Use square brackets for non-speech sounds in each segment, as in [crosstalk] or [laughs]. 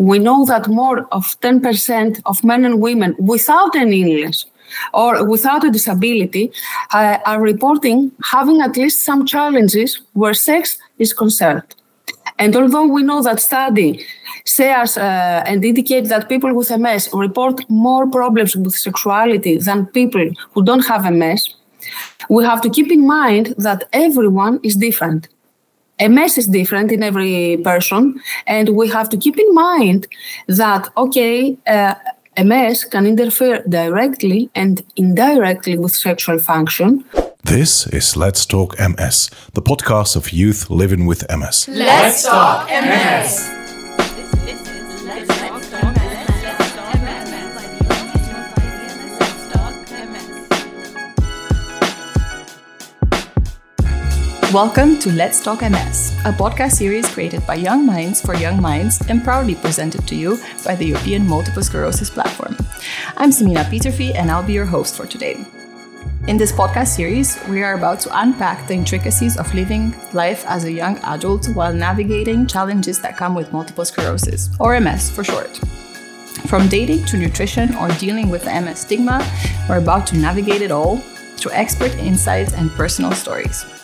we know that more of 10% of men and women without an illness or without a disability uh, are reporting having at least some challenges where sex is concerned. And although we know that study says uh, and indicate that people with MS report more problems with sexuality than people who don't have MS, we have to keep in mind that everyone is different. MS is different in every person, and we have to keep in mind that, okay, uh, MS can interfere directly and indirectly with sexual function. This is Let's Talk MS, the podcast of youth living with MS. Let's Talk MS! Welcome to Let's Talk MS, a podcast series created by Young Minds for Young Minds and proudly presented to you by the European Multiple Sclerosis Platform. I'm Simina Peterfi and I'll be your host for today. In this podcast series, we are about to unpack the intricacies of living life as a young adult while navigating challenges that come with multiple sclerosis, or MS for short. From dating to nutrition or dealing with the MS stigma, we're about to navigate it all through expert insights and personal stories.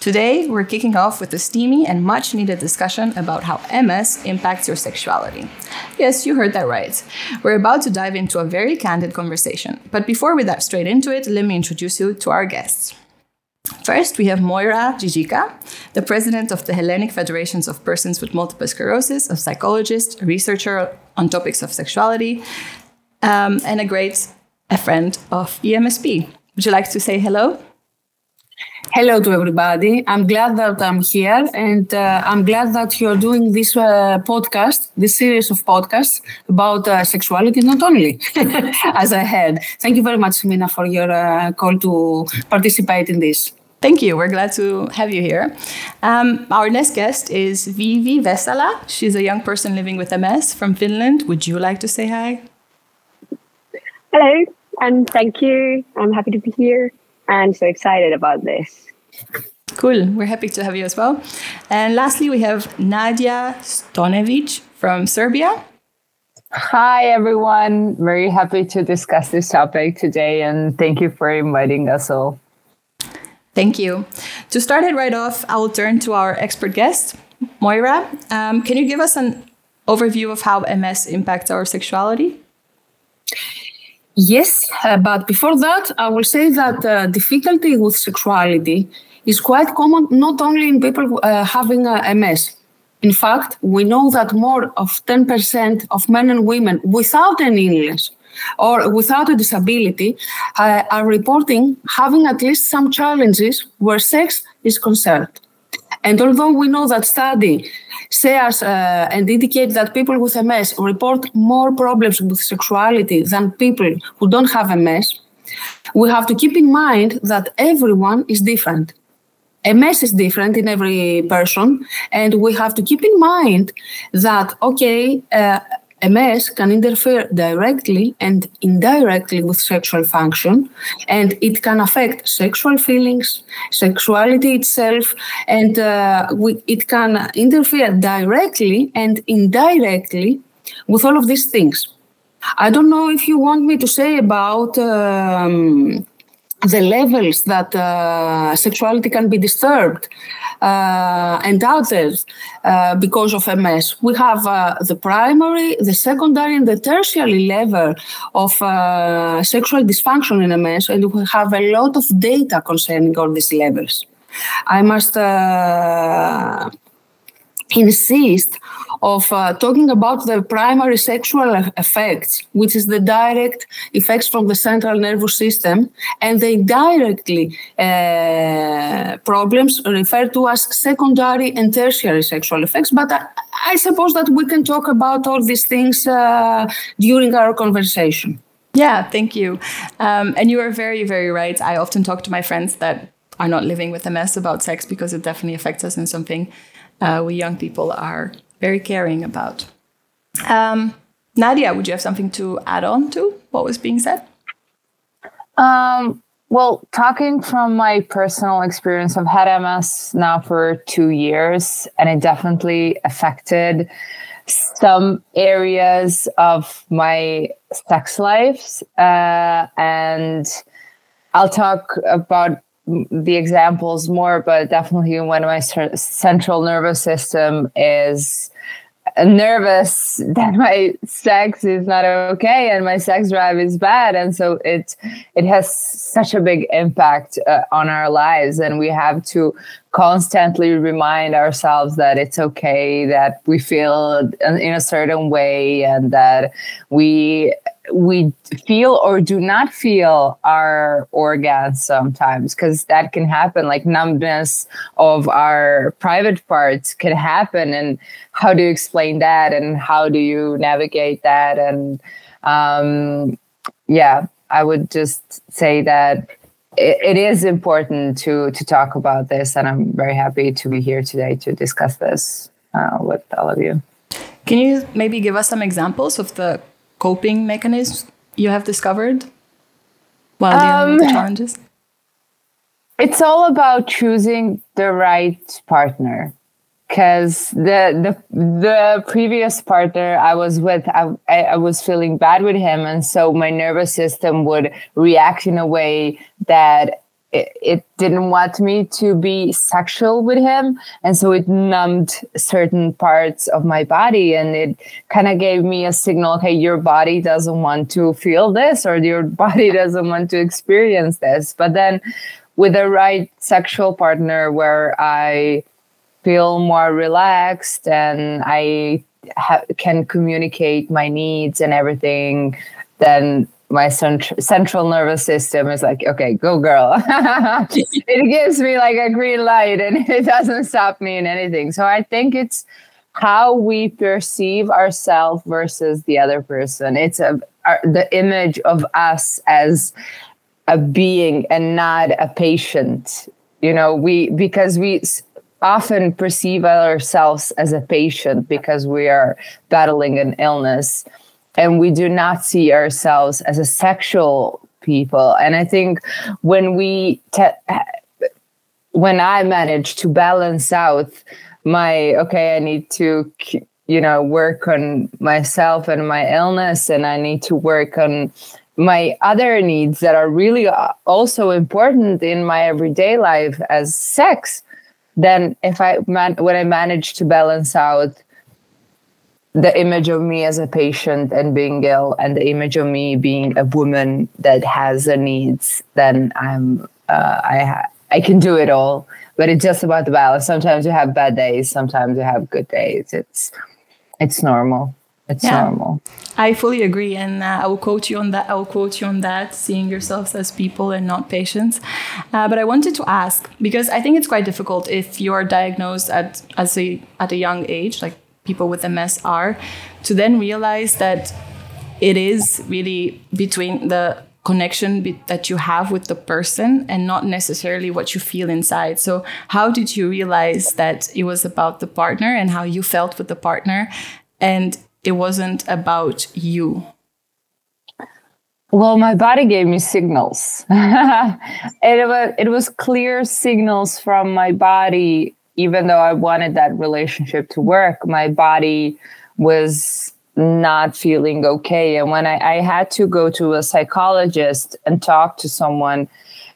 Today, we're kicking off with a steamy and much needed discussion about how MS impacts your sexuality. Yes, you heard that right. We're about to dive into a very candid conversation. But before we dive straight into it, let me introduce you to our guests. First, we have Moira Tzitzik, the president of the Hellenic Federations of Persons with Multiple Sclerosis, a psychologist, a researcher on topics of sexuality, um, and a great a friend of EMSP. Would you like to say hello? Hello to everybody. I'm glad that I'm here and uh, I'm glad that you're doing this uh, podcast, this series of podcasts about uh, sexuality, not only, [laughs] as I heard. Thank you very much, Mina, for your uh, call to participate in this. Thank you. We're glad to have you here. Um, our next guest is Viivi Vesala. She's a young person living with MS from Finland. Would you like to say hi? Hello, and thank you. I'm happy to be here. I'm so excited about this. Cool. We're happy to have you as well. And lastly, we have Nadja Stanojevic from Serbia. Hi, everyone. Very happy to discuss this topic today, and thank you for inviting us all. Thank you. To start it right off, I will turn to our expert guest, Moira. Um, can you give us an overview of how MS impacts our sexuality? Yes, uh, but before that, I will say that uh, difficulty with sexuality is quite common not only in people uh, having MS. In fact, we know that more of 10% of men and women without an illness or without a disability uh, are reporting having at least some challenges where sex is concerned. And although we know that study says uh, and indicate that people with MS report more problems with sexuality than people who don't have MS, we have to keep in mind that everyone is different. MS is different in every person, and we have to keep in mind that, okay, uh, MS can interfere directly and indirectly with sexual function, and it can affect sexual feelings, sexuality itself, and uh, we, it can interfere directly and indirectly with all of these things. I don't know if you want me to say about um, the levels that uh, sexuality can be disturbed uh, and others uh, because of MS. We have uh, the primary, the secondary, and the tertiary level of uh, sexual dysfunction in MS, and we have a lot of data concerning all these levels. I must uh, insist of uh, talking about the primary sexual effects, which is the direct effects from the central nervous system, and the indirectly uh, problems referred to as secondary and tertiary sexual effects. But I, I suppose that we can talk about all these things uh, during our conversation. Yeah, thank you. Um, and you are very, very right. I often talk to my friends that are not living with MS about sex because it definitely affects us in something uh, we young people are very caring about. Um, Nadja, would you have something to add on to what was being said? Um, well, talking from my personal experience, I've had MS now for two years, and it definitely affected some areas of my sex lives uh, and i'll talk about the examples more but definitely when my central nervous system is nervous [laughs] that my sex is not okay and my sex drive is bad. And so it it has such a big impact uh, on our lives. And we have to constantly remind ourselves that it's okay that we feel in a certain way and that we we feel or do not feel our organs sometimes because that can happen like numbness of our private parts can happen. And how do you explain that? And how do you navigate that? And um, yeah i would just say that it, it is important to to talk about this. And i'm very happy to be here today to discuss this uh, with all of you. Can you maybe give us some examples of the coping mechanisms you have discovered while dealing um, with the um, challenges? It's all about choosing the right partner. Because the the the previous partner I was with, I, I was feeling bad with him, and so my nervous system would react in a way that it, didn't want me to be sexual with him. And so it numbed certain parts of my body and it kind of gave me a signal okay your body doesn't want to feel this or your [laughs] body doesn't want to experience this. But then with the right sexual partner where i feel more relaxed and i ha- can communicate my needs and everything then my cent- central nervous system is like, okay, go girl. [laughs] it gives me like a green light and [laughs] it doesn't stop me in anything. So I think it's how we perceive ourselves versus the other person. It's a, our, the image of us as a being and not a patient. You know, we because we often perceive ourselves as a patient because we are battling an illness and we do not see ourselves as a sexual people. And i think when we te- when i manage to balance out my okay i need to you know work on myself and my illness and i need to work on my other needs that are really uh, also important in my everyday life as sex then if i man- when i manage to balance out the image of me as a patient and being ill and the image of me being a woman that has the needs then i'm uh, i ha- i can do it all. But it's just about the balance. Sometimes you have bad days sometimes you have good days. It's it's normal. It's yeah, normal. I fully agree and uh, i will quote you on that i will quote you on that seeing yourselves as people and not patients. Uh, but i wanted to ask because i think it's quite difficult if you are diagnosed at as a at a young age like people with MS are, to then realize that it is really between the connection be- that you have with the person and not necessarily what you feel inside. So, how did you realize that it was about the partner and how you felt with the partner and it wasn't about you? Well, my body gave me signals. [laughs] it was it was clear signals from my body even though I wanted that relationship to work, my body was not feeling okay. And when I, I had to go to a psychologist and talk to someone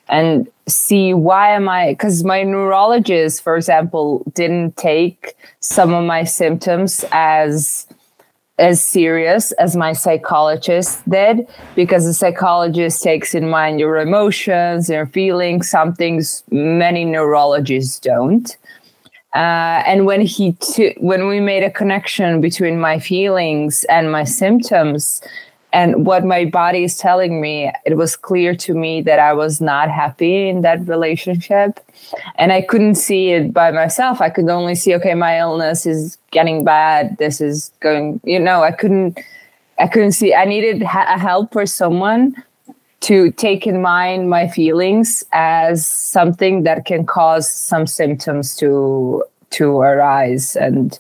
and see why am I, because my neurologist, for example, didn't take some of my symptoms as as serious as my psychologist did because the psychologist takes in mind your emotions your feelings some things many neurologists don't uh, and when he t- when we made a connection between my feelings and my symptoms and what my body is telling me it was clear to me that i was not happy in that relationship. And i couldn't see it by myself. I could only see okay my illness is getting bad. This is going you know i couldn't i couldn't see i needed ha- help for someone to take in mind my feelings as something that can cause some symptoms to to arise. And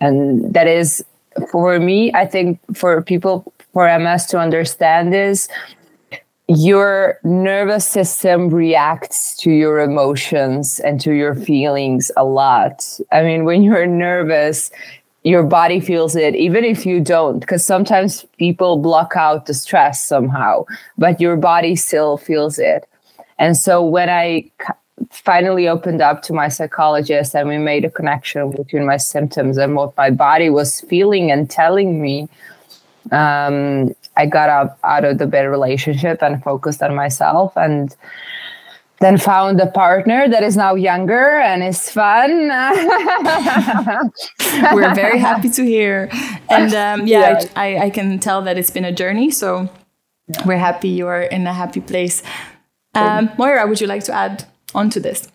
and that is for me i think for people for ms to understand is your nervous system reacts to your emotions and to your feelings a lot. I mean when you're nervous your body feels it even if you don't because sometimes people block out the stress somehow but your body still feels it. And so when i finally opened up to my psychologist and we made a connection between my symptoms and what my body was feeling and telling me um, i got up out of the bad relationship and focused on myself. And then found a partner that is now younger and is fun. [laughs] We're very happy to hear. And um, yeah, yeah. I, I, can tell that it's been a journey. So yeah. we're happy you're in a happy place. Um, Moira, would you like to add on to this?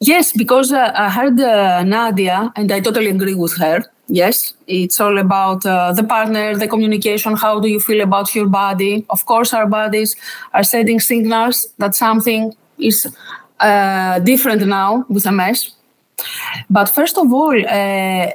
Yes, because uh, I heard uh, Nadja, and I totally agree with her. Yes, it's all about uh, the partner, the communication. How do you feel about your body? Of course, our bodies are sending signals that something is uh, different now with MS. But first of all, uh,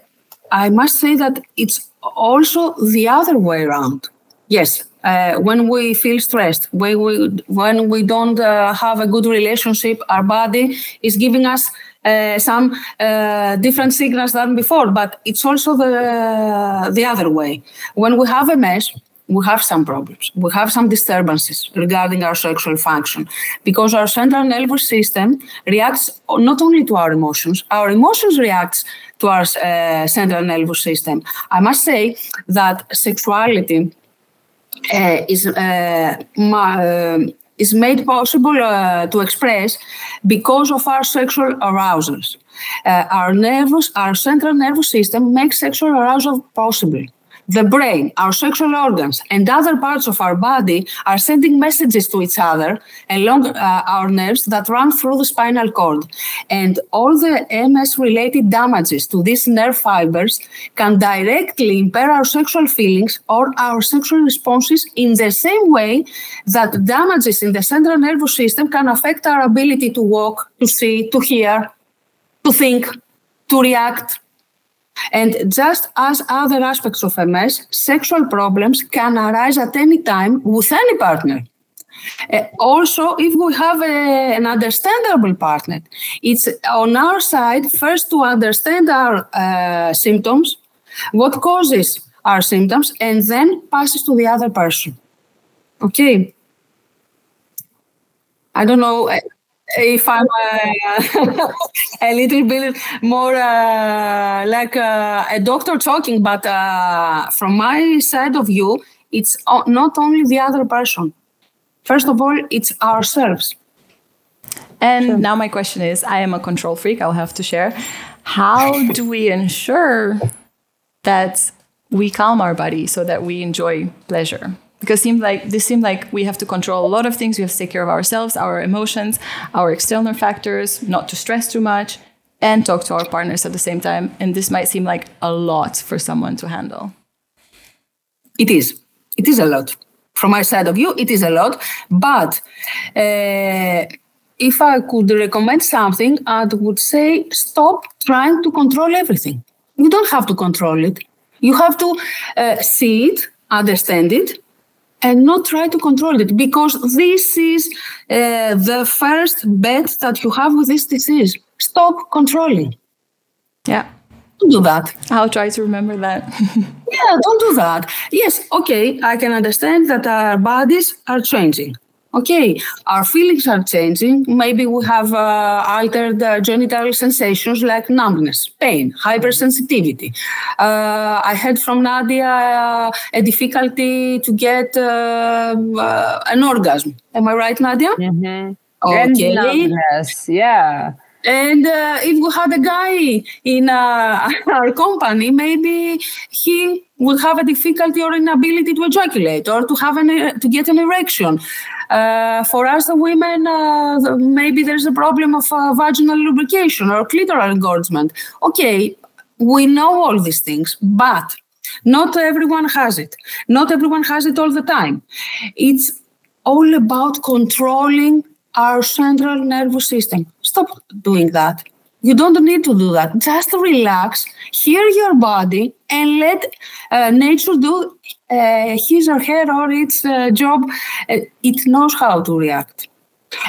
I must say that it's also the other way around. Yes, uh, when we feel stressed, when we when we don't uh, have a good relationship, our body is giving us uh, some uh, different signals than before. But it's also the the other way. When we have MS, we have some problems. We have some disturbances regarding our sexual function because our central nervous system reacts not only to our emotions, our emotions react to our uh, central nervous system. I must say that sexuality uh, is uh, uh is made possible uh, to express because of our sexual arousals. Uh, our nervous, our central nervous system makes sexual arousal possible the brain, our sexual organs, and other parts of our body are sending messages to each other along uh, our nerves that run through the spinal cord. And all the MS related damages to these nerve fibers can directly impair our sexual feelings or our sexual responses in the same way that damages in the central nervous system can affect our ability to walk, to see, to hear, to think, to react and just as other aspects of MS, sexual problems can arise at any time with any partner. Uh, also, if we have a, an understandable partner, it's on our side first to understand our uh, symptoms, what causes our symptoms, and then passes to the other person. Okay. I don't know if I'm uh, [laughs] a little bit more uh, like uh, a doctor talking, but uh, from my side of view, it's not only the other person. First of all, it's ourselves. And sure. now my question is I am a control freak, I'll have to share. How do we ensure that we calm our body so that we enjoy pleasure? Because seemed like this seemed like we have to control a lot of things. We have to take care of ourselves our emotions our external factors not to stress too much and talk to our partners at the same time. And this might seem like a lot for someone to handle. It is. It is a lot. From my side of view it is a lot. But uh, if i could recommend something i would say stop trying to control everything. You don't have to control it. You have to uh, see it understand it and not try to control it because this is uh, the first bet that you have with this disease. Stop controlling. Yeah. Don't do that. I'll try to remember that. [laughs] yeah, don't do that. Yes, okay, I can understand that our bodies are changing okay, our feelings are changing. Maybe we have uh, altered uh, genital sensations like numbness, pain, hypersensitivity. Uh, I heard from Nadja uh, a difficulty to get uh, uh, an orgasm. Am I right, Nadja? Mm-hmm. Okay. And numbness, yeah. And uh, if we had a guy in uh, [laughs] our company, maybe he would have a difficulty or inability to ejaculate or to have an, to get an erection. Uh, for us, the women, uh, maybe there's a problem of uh, vaginal lubrication or clitoral engorgement. Okay, we know all these things, but not everyone has it. Not everyone has it all the time. It's all about controlling our central nervous system. Stop doing that. You don't need to do that. Just relax, hear your body, and let uh, nature do uh, his or her or its uh, job. Uh, it knows how to react.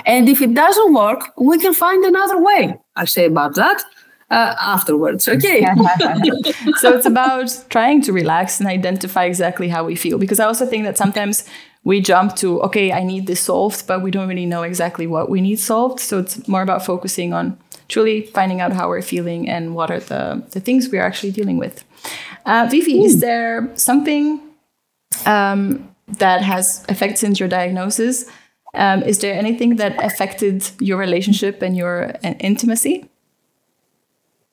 And if it doesn't work, we can find another way. I'll say about that. uh, afterwards. Okay. [laughs] so it's about trying to relax and identify exactly how we feel. Because I also think that sometimes we jump to, okay, I need this solved, but we don't really know exactly what we need solved. So it's more about focusing on truly finding out how we're feeling and what are the, the things we're actually dealing with. Uh, Viivi, is there something um, that has affected since your diagnosis? Um, is there anything that affected your relationship and your uh, intimacy?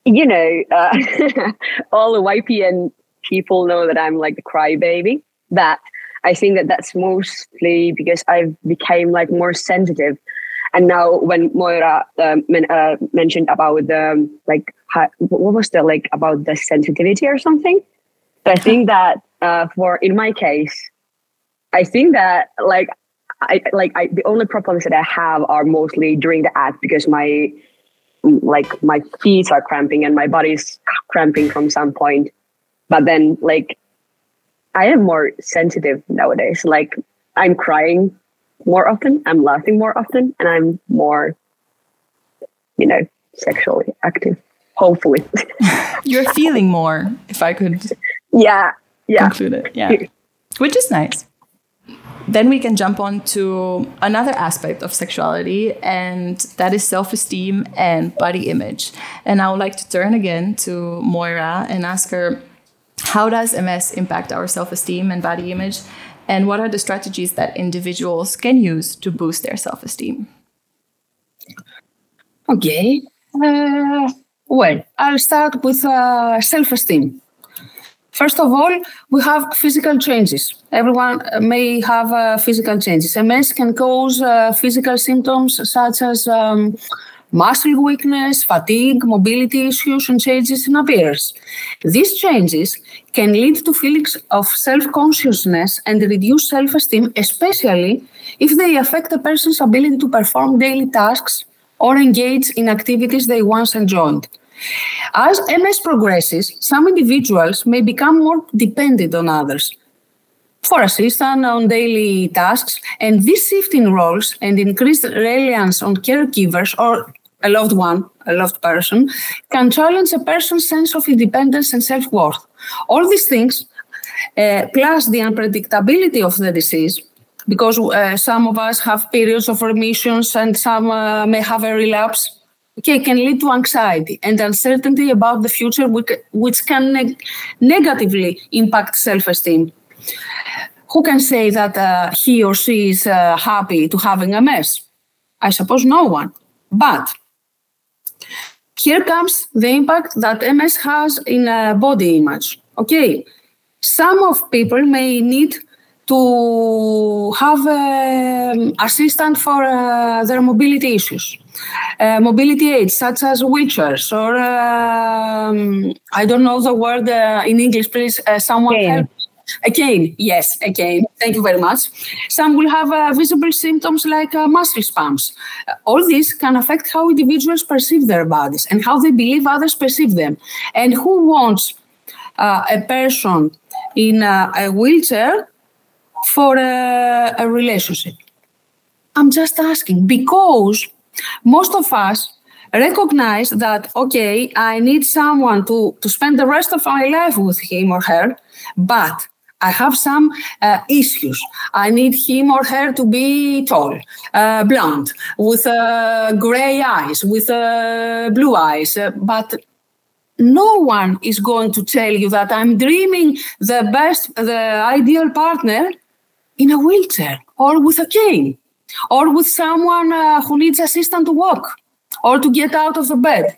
You know, uh, [laughs] all the YPN people know that I'm like the crybaby. That I think that that's mostly because I've became like more sensitive. And now when Moira um, uh, mentioned about the like how, what was the like about the sensitivity or something, I think that uh, for in my case, I think that like I like I the only problems that I have are mostly during the act because my like my feet are cramping and my body's cramping from some point. But then like I am more sensitive nowadays. Like I'm crying more often, I'm laughing more often, and I'm more, you know, sexually active. Hopefully. [laughs] You're feeling more, if I could Yeah. Yeah. Conclude it. Yeah. Which is nice. Then we can jump on to another aspect of sexuality, and that is self esteem and body image. And I would like to turn again to Moira and ask her how does MS impact our self esteem and body image? And what are the strategies that individuals can use to boost their self esteem? Okay. Uh, well, I'll start with uh, self esteem. First of all, we have physical changes. Everyone may have uh, physical changes. MS can cause uh, physical symptoms such as um, muscle weakness, fatigue, mobility issues, and changes in appearance. These changes can lead to feelings of self consciousness and reduced self esteem, especially if they affect a person's ability to perform daily tasks or engage in activities they once enjoyed. As MS progresses, some individuals may become more dependent on others for assistance on daily tasks, and this shift in roles and increased reliance on caregivers or a loved one, a loved person, can challenge a person's sense of independence and self worth. All these things, uh, plus the unpredictability of the disease, because uh, some of us have periods of remissions and some uh, may have a relapse, okay, can lead to anxiety and uncertainty about the future, which, can neg- negatively impact self esteem. Who can say that uh, he or she is uh, happy to having a mess? I suppose no one. But here comes the impact that MS has in a body image. Okay, some of people may need to have um, assistance for uh, their mobility issues, uh, mobility aids such as wheelchairs or um, I don't know the word uh, in English. Please, uh, someone help Again, yes, again, thank you very much. Some will have uh, visible symptoms like uh, muscle spasms. Uh, all this can affect how individuals perceive their bodies and how they believe others perceive them. And who wants uh, a person in a wheelchair for a, a relationship? I'm just asking because most of us recognize that okay i need someone to to spend the rest of my life with him or her but I have some uh, issues. I need him or her to be tall, uh, blonde, with uh, gray eyes, with uh, blue eyes. Uh, but no one is going to tell you that I'm dreaming the best, the ideal partner in a wheelchair or with a cane or with someone uh, who needs assistance to walk or to get out of the bed.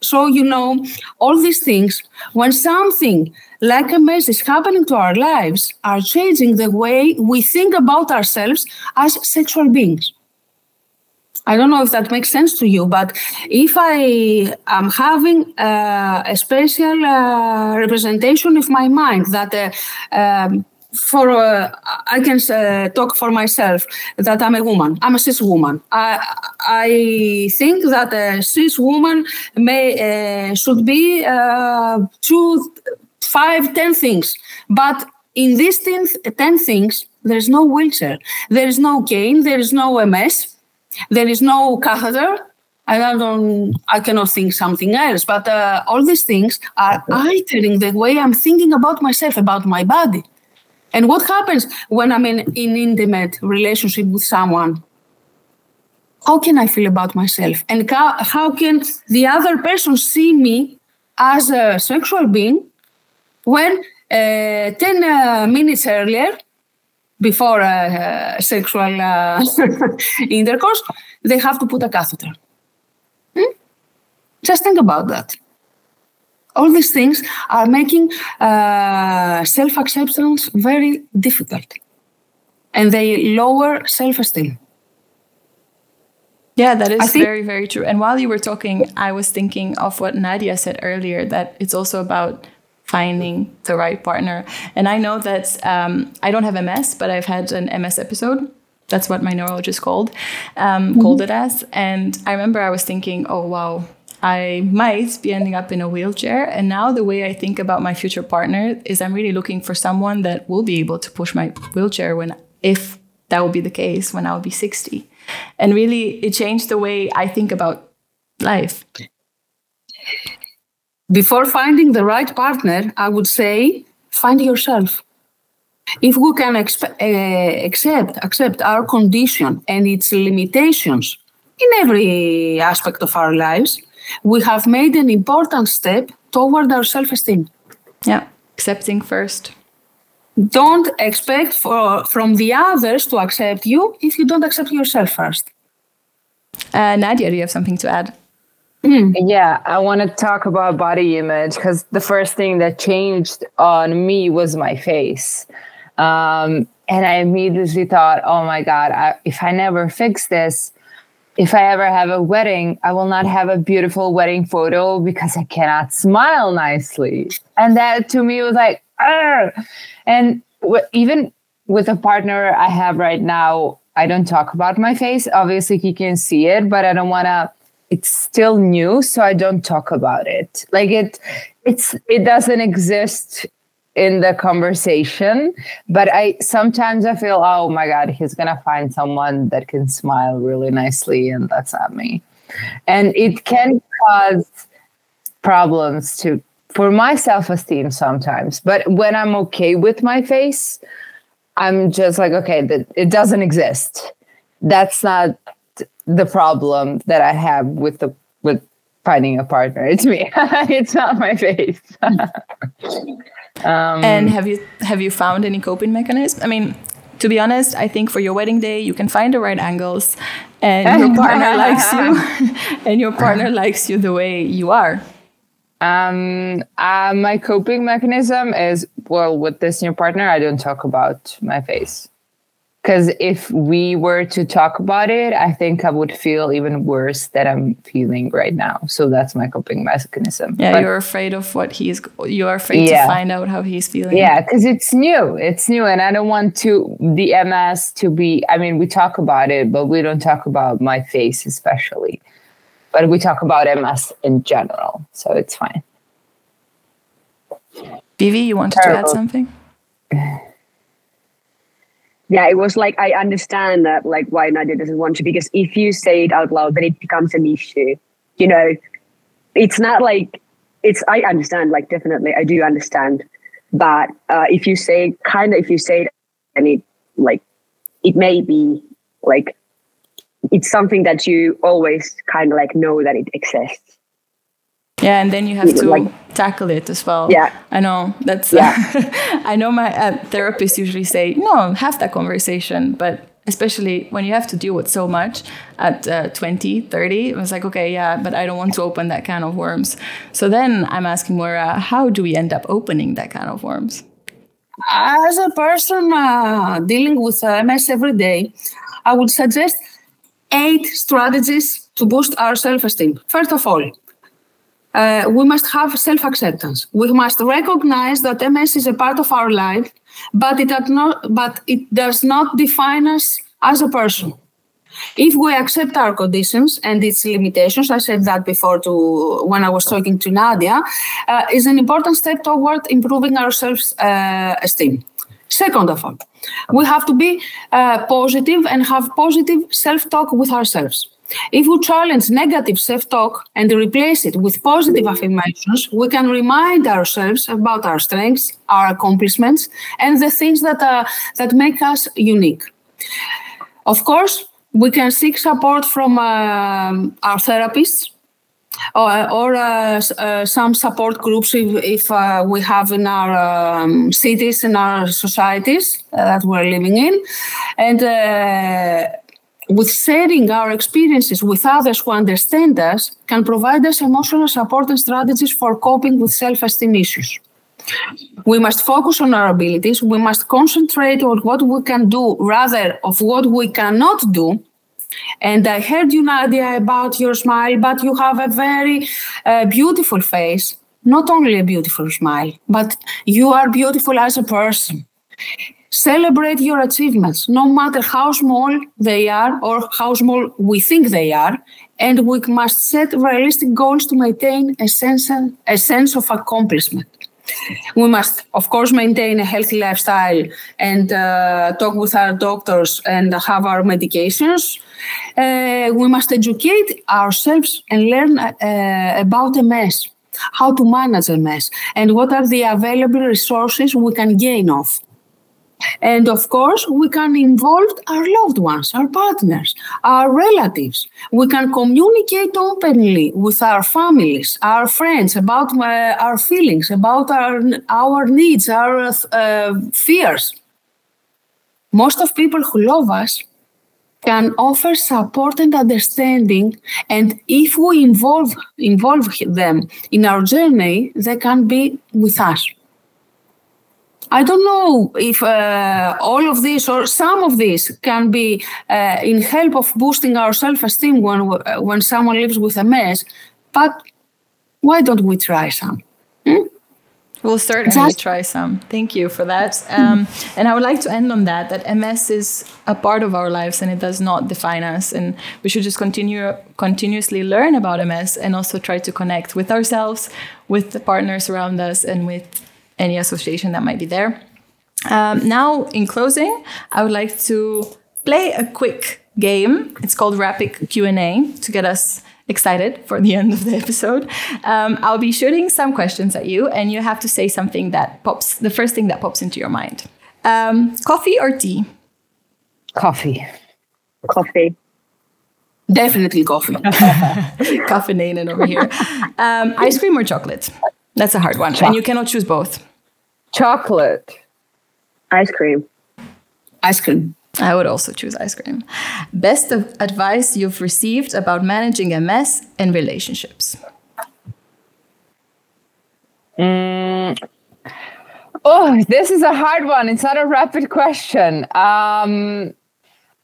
So, you know, all these things, when something like a mess is happening to our lives, are changing the way we think about ourselves as sexual beings. I don't know if that makes sense to you, but if I am having uh, a special uh, representation of my mind that uh, um, for uh, I can uh, talk for myself that I'm a woman. I'm a cis woman. I I think that a cis woman may uh, should be uh, two, five, ten things. But in these ten, ten things, there is no wheelchair. There is no cane. There is no MS. There is no catheter. I don't, I cannot think something else. But uh, all these things are altering the way I'm thinking about myself, about my body. And what happens when I'm in in intimate relationship with someone? How can I feel about myself? And how, can the other person see me as a sexual being when uh, 10 uh, minutes earlier, before uh, sexual uh, [laughs] intercourse, they have to put a catheter? Hmm? Just think about that all these things are making uh, self acceptance very difficult and they lower self esteem. Yeah, that is think- very, very true. And while you were talking, I was thinking of what Nadja said earlier that it's also about finding the right partner. And I know that um, I don't have MS, but I've had an MS episode. That's what my neurologist called um, mm-hmm. called it as. And I remember I was thinking, oh wow, I might be ending up in a wheelchair. And now the way I think about my future partner is I'm really looking for someone that will be able to push my wheelchair when, if that will be the case, when I'll be 60. And really, it changed the way I think about life. Before finding the right partner, I would say find yourself. If we can expe- uh, accept accept our condition and its limitations in every aspect of our lives, we have made an important step toward our self esteem. Yeah, accepting first. Don't expect for, from the others to accept you if you don't accept yourself first. Uh, Nadja, do you have something to add? Mm. Yeah, I want to talk about body image because the first thing that changed on me was my face. Um, and I immediately thought, oh my God, I, if I never fix this, if I ever have a wedding, I will not have a beautiful wedding photo because I cannot smile nicely. And that to me was like, and w- even with a partner I have right now, I don't talk about my face. Obviously, he can see it, but I don't want to. It's still new, so I don't talk about it. Like it, it's it doesn't exist in the conversation but i sometimes i feel oh my god he's gonna find someone that can smile really nicely and that's not me. And it can cause problems to for my self-esteem sometimes but when i'm okay with my face i'm just like okay that it doesn't exist. That's not the problem that i have with the with finding a partner. It's me. [laughs] It's not my face [laughs] Um, and have you have you found any coping mechanism? I mean, to be honest, I think for your wedding day you can find the right angles, and [laughs] your partner likes you, [laughs] and your partner likes you the way you are. Um, uh, my coping mechanism is well with this new partner. I don't talk about my face. Because if we were to talk about it, I think I would feel even worse that I'm feeling right now. So that's my coping mechanism. Yeah, but, you're afraid of what he's. You are afraid yeah. to find out how he's feeling. Yeah, because it's new. It's new, and I don't want to the MS to be. I mean, we talk about it, but we don't talk about my face especially. But we talk about MS in general, so it's fine. Viivi, you wanted Terrible. to add something? [laughs] yeah, it was like I understand that like why Nadja doesn't want to because if you say it out loud, then it becomes an issue. You know, it's not like it's. I understand, like definitely, I do understand, but uh, if you say kind of if you say it and it like it may be like it's something that you always kind of like know that it exists yeah, and then you have to like, tackle it as well. Yeah, I know that's. Yeah. [laughs] I know my uh, therapists usually say no, have that conversation, but especially when you have to deal with so much at uh, 20 30 it was like okay yeah but i don't want to open that can of worms so then i'm asking Moira, how do we end up opening that can of worms as a person uh, dealing with uh, ms every day i would suggest eight strategies to boost our self-esteem first of all uh, we must have self acceptance. We must recognize that MS is a part of our life, but it, not, but it does not define us as a person. If we accept our conditions and its limitations, I said that before to when I was talking to Nadja, uh, is an important step toward improving our self uh, esteem. Second of all, we have to be uh, positive and have positive self talk with ourselves. If we challenge negative self talk and replace it with positive affirmations, we can remind ourselves about our strengths, our accomplishments, and the things that, uh, that make us unique. Of course, we can seek support from uh, our therapists or, or uh, uh, some support groups if, if uh, we have in our um, cities, in our societies that we're living in. And with sharing our experiences with others who understand us can provide us emotional support and strategies for coping with self-esteem issues. We must focus on our abilities. We must concentrate on what we can do rather of what we cannot do. And I heard you, Nadja, about your smile, but you have a very uh, beautiful face. Not only a beautiful smile, but you are beautiful as a person. Celebrate your achievements, no matter how small they are or how small we think they are. And we must set realistic goals to maintain a sense, a sense of accomplishment. We must, of course, maintain a healthy lifestyle and uh, talk with our doctors and have our medications. Uh, we must educate ourselves and learn uh, about MS, how to manage MS, and what are the available resources we can gain of. And of course, we can involve our loved ones, our partners, our relatives. We can communicate openly with our families, our friends about uh, our feelings, about our, our needs, our uh, fears. Most of people who love us can offer support and understanding and if we involve involve them in our journey they can be with us I don't know if uh, all of this or some of this can be uh, in help of boosting our self-esteem when when someone lives with MS, but why don't we try some? Hmm? We'll certainly Just try some. Thank you for that. Um, and I would like to end on that: that MS is a part of our lives, and it does not define us. And we should just continue continuously learn about MS, and also try to connect with ourselves, with the partners around us, and with any association that might be there. Um, now, in closing, I would like to play a quick game. It's called Rapid Q&A to get us excited for the [laughs] end of the episode. Um, I'll be shooting some questions at you, and you have to say something that pops, the first thing that pops into your mind. Um, coffee or tea? Coffee. Coffee. Definitely coffee. [laughs] Caffeinated over here. Um, ice cream or chocolate? That's a hard one. and you cannot choose both. Chocolate. Ice cream. Ice cream. I would also choose ice cream. Best of advice you've received about managing MS in relationships? Mm. Oh, this is a hard one. It's not a rapid question. Um,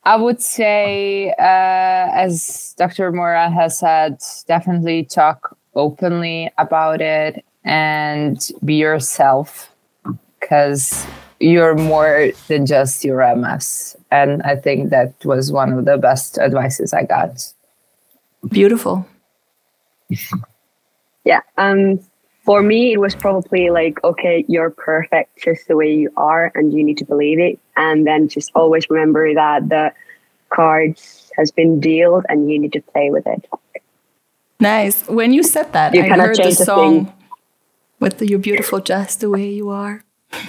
I would say, uh, as Dr. Moira has said, definitely talk openly about it and be yourself because you're more than just your MS. And I think that was one of the best advices I got. Beautiful. Yeah. Um for me it was probably like, okay, you're perfect just the way you are and you need to believe it. And then just always remember that the cards has been dealt and you need to play with it. Nice. When you said that, you I heard the song with your Beautiful Just the Way You Are." [laughs]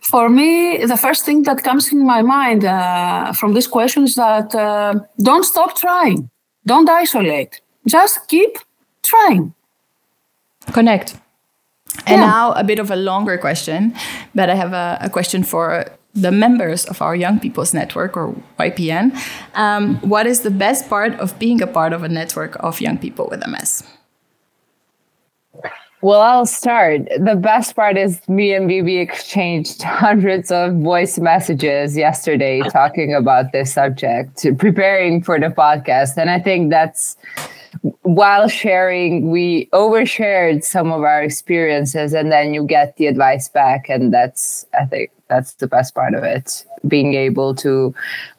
For me, the first thing that comes in my mind uh, from this question is that uh, don't stop trying, don't isolate, just keep trying. Connect. And yeah. now a bit of a longer question, but I have a, a question for the members of our Young People's Network or YPN. Um, what is the best part of being a part of a network of young people with MS? Well, I'll start. The best part is me and Viivi exchanged [laughs] hundreds of voice messages yesterday talking about this subject, preparing for the podcast. And I think that's while sharing, we overshared some of our experiences and then you get the advice back. And that's, I think, that's the best part of it being able to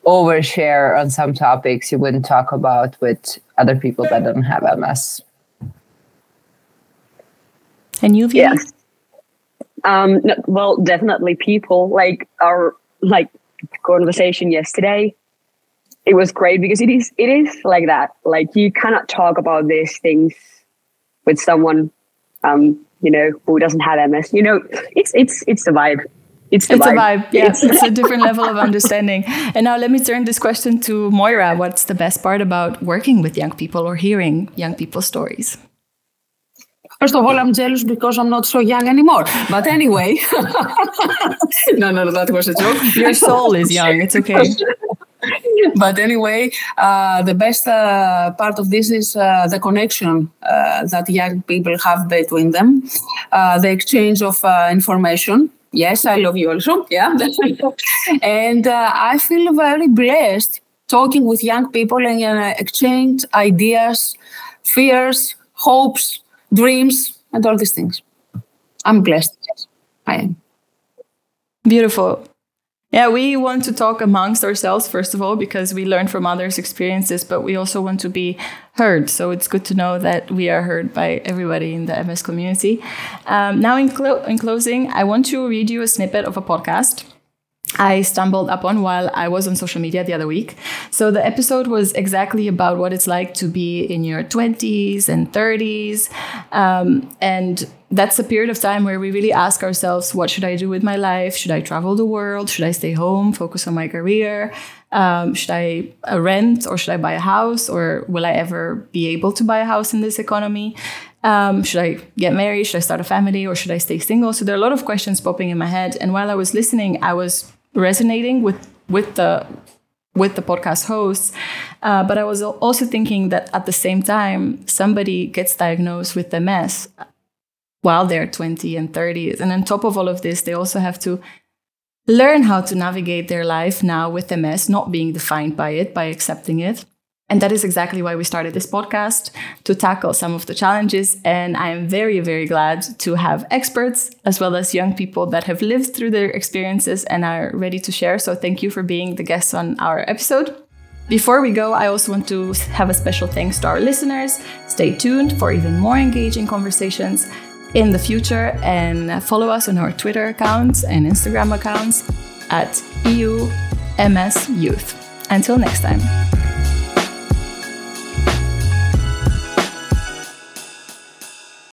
overshare on some topics you wouldn't talk about with other people that don't have ms and you yes um no, well definitely people like our like conversation yesterday it was great because it is it is like that. Like you cannot talk about these things with someone um, you know, who doesn't have MS. You know, it's it's it's the vibe. It's, it's vibe. a vibe. Yeah, it's, it's a [laughs] different level of understanding. And now let me turn this question to Moira. What's the best part about working with young people or hearing young people's stories? First of all, I'm jealous because I'm not so young anymore. But anyway, [laughs] no, no, that was a joke. Your soul is young. It's okay. [laughs] but anyway, uh, the best uh, part of this is uh, the connection uh, that young people have between them, uh, the exchange of uh, information. Yes, I love you also. Yeah. [laughs] and I feel very blessed talking with young people and exchange ideas, fears, hopes, dreams, and all these things. I'm blessed. Yes, I am. Beautiful. Yeah, we want to talk amongst ourselves, first of all, because we learn from others' experiences, but we also want to be heard. So it's good to know that we are heard by everybody in the MS community. Um, now, in, clo- in closing, I want to read you a snippet of a podcast I stumbled upon while I was on social media the other week. So the episode was exactly about what it's like to be in your 20s and 30s. Um, and that's a period of time where we really ask ourselves, what should I do with my life? Should I travel the world? Should I stay home, focus on my career? Um, should I uh, rent or should I buy a house? Or will I ever be able to buy a house in this economy? Um, should I get married? Should I start a family? Or should I stay single? So there are a lot of questions popping in my head. And while I was listening, I was resonating with with the with the podcast hosts. Uh, but I was also thinking that at the same time, somebody gets diagnosed with MS while they're 20 and 30s. And on top of all of this, they also have to learn how to navigate their life now with MS, not being defined by it, by accepting it. And that is exactly why we started this podcast to tackle some of the challenges. And I am very, very glad to have experts as well as young people that have lived through their experiences and are ready to share. So thank you for being the guests on our episode. Before we go, I also want to have a special thanks to our listeners. Stay tuned for even more engaging conversations in the future and follow us on our Twitter accounts and Instagram accounts at EU MS Youth. Until next time.